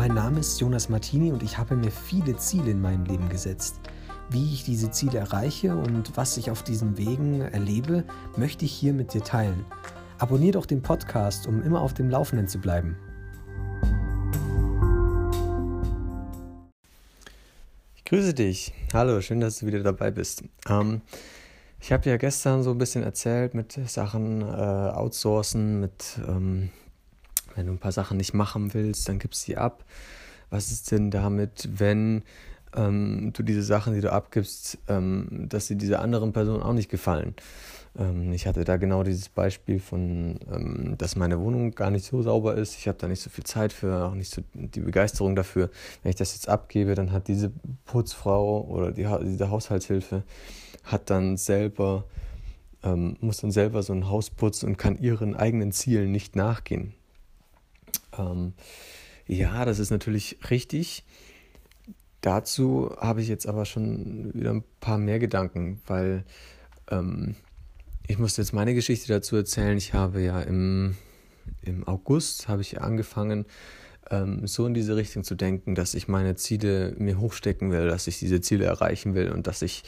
Mein Name ist Jonas Martini und ich habe mir viele Ziele in meinem Leben gesetzt. Wie ich diese Ziele erreiche und was ich auf diesen Wegen erlebe, möchte ich hier mit dir teilen. Abonnier doch den Podcast, um immer auf dem Laufenden zu bleiben. Ich grüße dich. Hallo, schön, dass du wieder dabei bist. Ähm, ich habe ja gestern so ein bisschen erzählt mit Sachen äh, outsourcen, mit ähm, wenn du ein paar Sachen nicht machen willst, dann gibst sie ab. Was ist denn damit, wenn ähm, du diese Sachen, die du abgibst, ähm, dass sie dieser anderen Person auch nicht gefallen? Ähm, ich hatte da genau dieses Beispiel von, ähm, dass meine Wohnung gar nicht so sauber ist. Ich habe da nicht so viel Zeit für, auch nicht so die Begeisterung dafür. Wenn ich das jetzt abgebe, dann hat diese Putzfrau oder die, diese Haushaltshilfe hat dann selber ähm, muss dann selber so ein Haus putzen und kann ihren eigenen Zielen nicht nachgehen. Ähm, ja, das ist natürlich richtig. Dazu habe ich jetzt aber schon wieder ein paar mehr Gedanken, weil ähm, ich muss jetzt meine Geschichte dazu erzählen. Ich habe ja im, im August habe ich angefangen, ähm, so in diese Richtung zu denken, dass ich meine Ziele mir hochstecken will, dass ich diese Ziele erreichen will und dass ich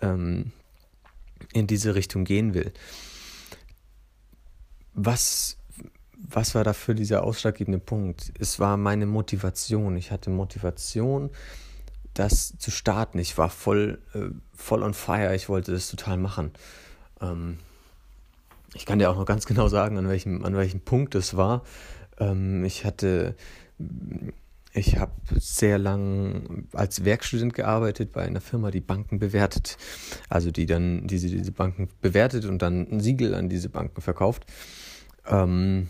ähm, in diese Richtung gehen will. Was was war dafür dieser ausschlaggebende Punkt? Es war meine Motivation. Ich hatte Motivation, das zu starten. Ich war voll, äh, voll on fire. Ich wollte das total machen. Ähm, ich kann dir auch noch ganz genau sagen, an welchem, an welchem Punkt es war. Ähm, ich hatte, ich habe sehr lang als Werkstudent gearbeitet bei einer Firma, die Banken bewertet. Also die dann diese, diese Banken bewertet und dann ein Siegel an diese Banken verkauft. Ähm,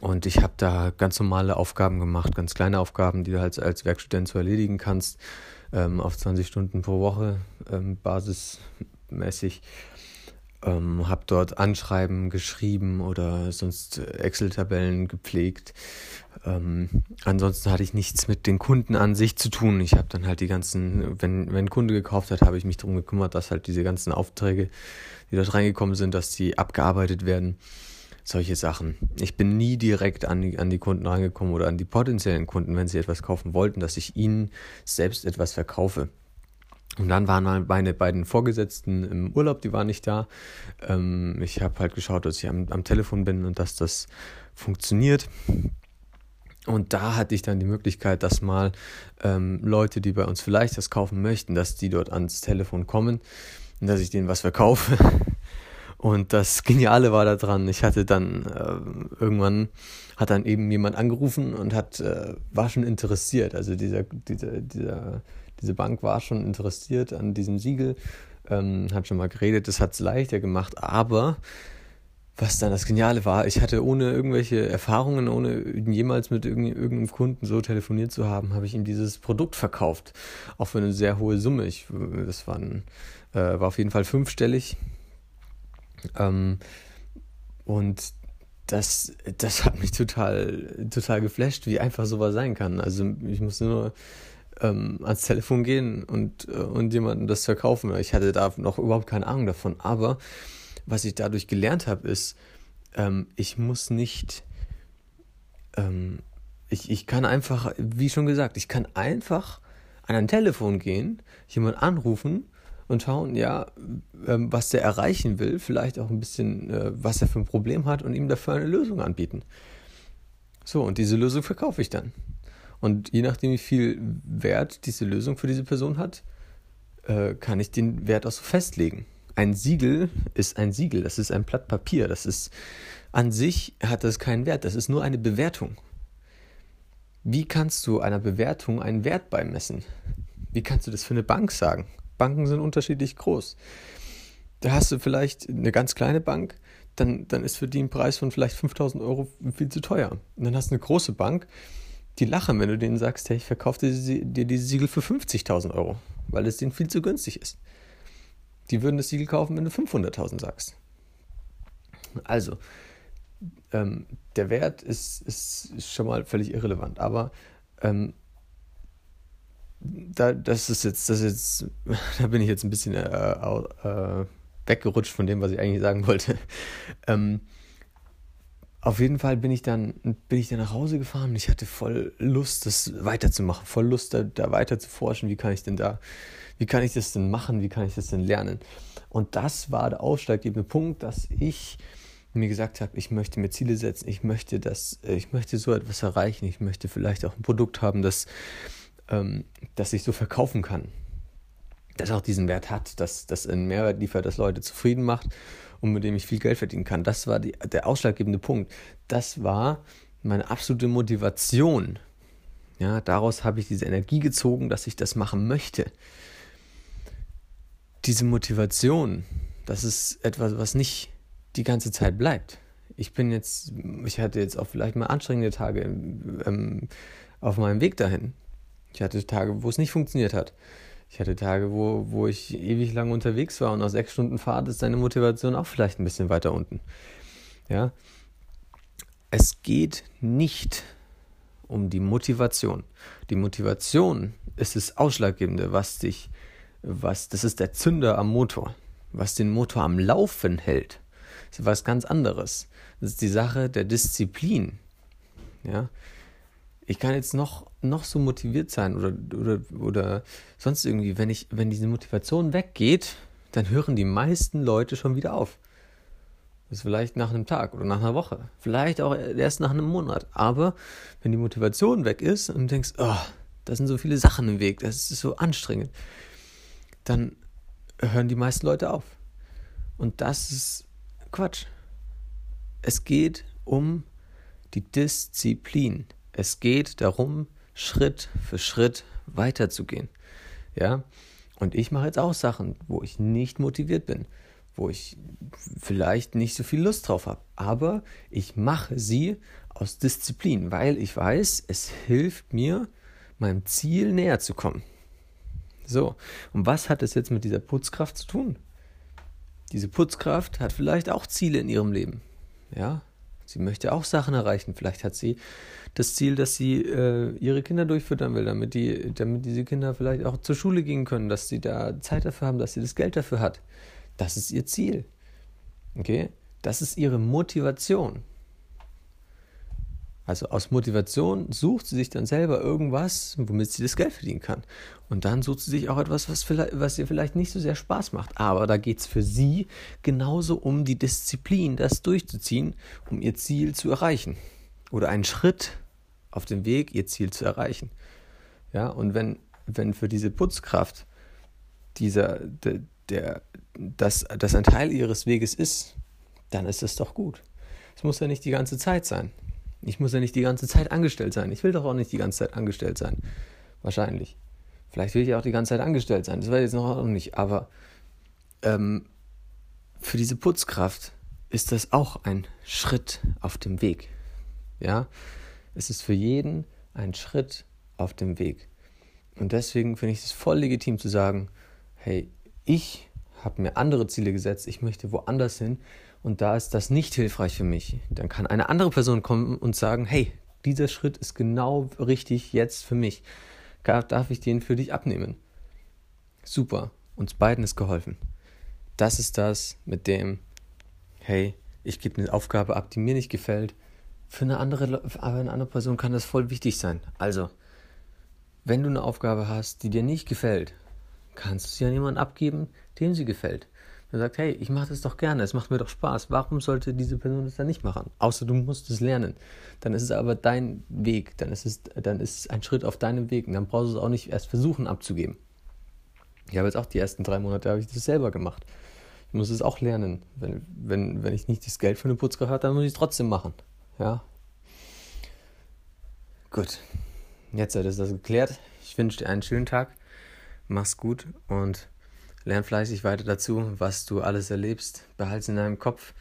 und ich habe da ganz normale Aufgaben gemacht, ganz kleine Aufgaben, die du halt als Werkstudent so erledigen kannst, ähm, auf 20 Stunden pro Woche ähm, basismäßig. Ähm, habe dort Anschreiben geschrieben oder sonst Excel-Tabellen gepflegt. Ähm, ansonsten hatte ich nichts mit den Kunden an sich zu tun. Ich habe dann halt die ganzen, wenn, wenn ein Kunde gekauft hat, habe ich mich darum gekümmert, dass halt diese ganzen Aufträge, die dort reingekommen sind, dass die abgearbeitet werden solche Sachen. Ich bin nie direkt an die, an die Kunden rangekommen oder an die potenziellen Kunden, wenn sie etwas kaufen wollten, dass ich ihnen selbst etwas verkaufe. Und dann waren meine beiden Vorgesetzten im Urlaub, die waren nicht da. Ähm, ich habe halt geschaut, dass ich am, am Telefon bin und dass das funktioniert. Und da hatte ich dann die Möglichkeit, dass mal ähm, Leute, die bei uns vielleicht das kaufen möchten, dass die dort ans Telefon kommen und dass ich denen was verkaufe. Und das Geniale war daran, ich hatte dann äh, irgendwann hat dann eben jemand angerufen und hat äh, war schon interessiert. Also dieser, dieser, dieser, diese Bank war schon interessiert an diesem Siegel, ähm, hat schon mal geredet, das hat es leichter gemacht, aber was dann das Geniale war, ich hatte ohne irgendwelche Erfahrungen, ohne jemals mit irgendeinem Kunden so telefoniert zu haben, habe ich ihm dieses Produkt verkauft. Auch für eine sehr hohe Summe. Ich, das war, ein, äh, war auf jeden Fall fünfstellig. Ähm, und das, das hat mich total, total geflasht, wie einfach sowas sein kann. Also ich musste nur ähm, ans Telefon gehen und, äh, und jemandem das verkaufen. Ich hatte da noch überhaupt keine Ahnung davon. Aber was ich dadurch gelernt habe, ist, ähm, ich muss nicht, ähm, ich, ich kann einfach, wie schon gesagt, ich kann einfach an ein Telefon gehen, jemanden anrufen und schauen, ja, ähm, was der erreichen will, vielleicht auch ein bisschen, äh, was er für ein Problem hat und ihm dafür eine Lösung anbieten. So, und diese Lösung verkaufe ich dann. Und je nachdem, wie viel Wert diese Lösung für diese Person hat, äh, kann ich den Wert auch so festlegen. Ein Siegel ist ein Siegel, das ist ein Blatt Papier, das ist an sich hat das keinen Wert, das ist nur eine Bewertung. Wie kannst du einer Bewertung einen Wert beimessen? Wie kannst du das für eine Bank sagen? Banken sind unterschiedlich groß. Da hast du vielleicht eine ganz kleine Bank, dann, dann ist für die ein Preis von vielleicht 5000 Euro viel zu teuer. Und dann hast du eine große Bank, die lachen, wenn du denen sagst, hey, ich verkaufe dir diese Siegel für 50.000 Euro, weil es denen viel zu günstig ist. Die würden das Siegel kaufen, wenn du 500.000 sagst. Also, ähm, der Wert ist, ist, ist, schon mal völlig irrelevant, aber ähm, da, das ist jetzt, das ist jetzt, da bin ich jetzt ein bisschen äh, äh, weggerutscht von dem, was ich eigentlich sagen wollte. Ähm, auf jeden Fall bin ich dann, bin ich dann nach Hause gefahren und ich hatte voll Lust, das weiterzumachen, voll Lust, da, da weiter zu forschen. Wie kann ich denn da, wie kann ich das denn machen? Wie kann ich das denn lernen? Und das war der ausschlaggebende Punkt, dass ich mir gesagt habe, ich möchte mir Ziele setzen, ich möchte das, ich möchte so etwas erreichen, ich möchte vielleicht auch ein Produkt haben, das, ähm, das ich so verkaufen kann, das auch diesen Wert hat, dass das einen Mehrwert liefert, das Leute zufrieden macht und mit dem ich viel Geld verdienen kann. Das war die, der ausschlaggebende Punkt. Das war meine absolute Motivation. Ja, daraus habe ich diese Energie gezogen, dass ich das machen möchte. Diese Motivation, das ist etwas, was nicht die ganze Zeit bleibt. Ich bin jetzt, ich hatte jetzt auch vielleicht mal anstrengende Tage ähm, auf meinem Weg dahin. Ich hatte Tage, wo es nicht funktioniert hat. Ich hatte Tage, wo, wo ich ewig lang unterwegs war und nach sechs Stunden Fahrt ist deine Motivation auch vielleicht ein bisschen weiter unten. Ja. Es geht nicht um die Motivation. Die Motivation ist das Ausschlaggebende, was dich, was, das ist der Zünder am Motor, was den Motor am Laufen hält. Das ist was ganz anderes. Das ist die Sache der Disziplin. Ja, ich kann jetzt noch, noch so motiviert sein oder, oder, oder sonst irgendwie, wenn ich, wenn diese Motivation weggeht, dann hören die meisten Leute schon wieder auf. Das ist vielleicht nach einem Tag oder nach einer Woche, vielleicht auch erst nach einem Monat. Aber wenn die Motivation weg ist und du denkst, oh, da sind so viele Sachen im Weg, das ist so anstrengend, dann hören die meisten Leute auf. Und das ist Quatsch. Es geht um die Disziplin. Es geht darum, Schritt für Schritt weiterzugehen. Ja? Und ich mache jetzt auch Sachen, wo ich nicht motiviert bin, wo ich vielleicht nicht so viel Lust drauf habe. Aber ich mache sie aus Disziplin, weil ich weiß, es hilft mir, meinem Ziel näher zu kommen. So, und was hat es jetzt mit dieser Putzkraft zu tun? Diese Putzkraft hat vielleicht auch Ziele in ihrem Leben. Ja, Sie möchte auch Sachen erreichen. Vielleicht hat sie das Ziel, dass sie äh, ihre Kinder durchfüttern will, damit, die, damit diese Kinder vielleicht auch zur Schule gehen können, dass sie da Zeit dafür haben, dass sie das Geld dafür hat. Das ist ihr Ziel. Okay? Das ist ihre Motivation. Also aus Motivation sucht sie sich dann selber irgendwas, womit sie das Geld verdienen kann. Und dann sucht sie sich auch etwas, was, was ihr vielleicht nicht so sehr Spaß macht. Aber da geht es für sie genauso um die Disziplin, das durchzuziehen, um ihr Ziel zu erreichen. Oder einen Schritt auf dem Weg, ihr Ziel zu erreichen. Ja, und wenn, wenn für diese Putzkraft dieser, der, der, das, das ein Teil ihres Weges ist, dann ist es doch gut. Es muss ja nicht die ganze Zeit sein. Ich muss ja nicht die ganze Zeit angestellt sein. Ich will doch auch nicht die ganze Zeit angestellt sein. Wahrscheinlich. Vielleicht will ich auch die ganze Zeit angestellt sein. Das weiß ich jetzt noch nicht. Aber ähm, für diese Putzkraft ist das auch ein Schritt auf dem Weg. Ja, es ist für jeden ein Schritt auf dem Weg. Und deswegen finde ich es voll legitim zu sagen, hey, ich habe mir andere Ziele gesetzt, ich möchte woanders hin und da ist das nicht hilfreich für mich, dann kann eine andere Person kommen und sagen, hey, dieser Schritt ist genau richtig jetzt für mich. Darf ich den für dich abnehmen? Super, uns beiden ist geholfen. Das ist das mit dem, hey, ich gebe eine Aufgabe ab, die mir nicht gefällt. Für eine andere, für eine andere Person kann das voll wichtig sein. Also, wenn du eine Aufgabe hast, die dir nicht gefällt, kannst du sie an jemanden abgeben, dem sie gefällt. Er sagt, hey, ich mache das doch gerne, es macht mir doch Spaß. Warum sollte diese Person das dann nicht machen? Außer du musst es lernen. Dann ist es aber dein Weg, dann ist es, dann ist es ein Schritt auf deinem Weg und dann brauchst du es auch nicht erst versuchen abzugeben. Ich habe jetzt auch die ersten drei Monate habe ich das selber gemacht. Ich muss es auch lernen. Wenn, wenn, wenn ich nicht das Geld für eine Putzkraft habe, dann muss ich es trotzdem machen. Ja. Gut. Jetzt ist das geklärt. Ich wünsche dir einen schönen Tag. Mach's gut und Lern fleißig weiter dazu, was du alles erlebst. Behalte es in deinem Kopf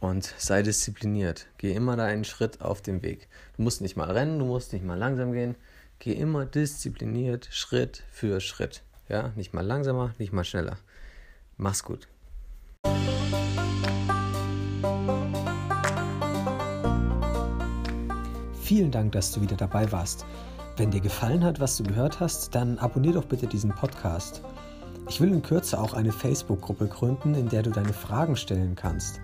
und sei diszipliniert. Geh immer da einen Schritt auf dem Weg. Du musst nicht mal rennen, du musst nicht mal langsam gehen. Geh immer diszipliniert, Schritt für Schritt. Ja, nicht mal langsamer, nicht mal schneller. Mach's gut. Vielen Dank, dass du wieder dabei warst. Wenn dir gefallen hat, was du gehört hast, dann abonnier doch bitte diesen Podcast. Ich will in Kürze auch eine Facebook-Gruppe gründen, in der du deine Fragen stellen kannst.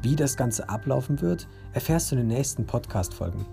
Wie das Ganze ablaufen wird, erfährst du in den nächsten Podcast-Folgen.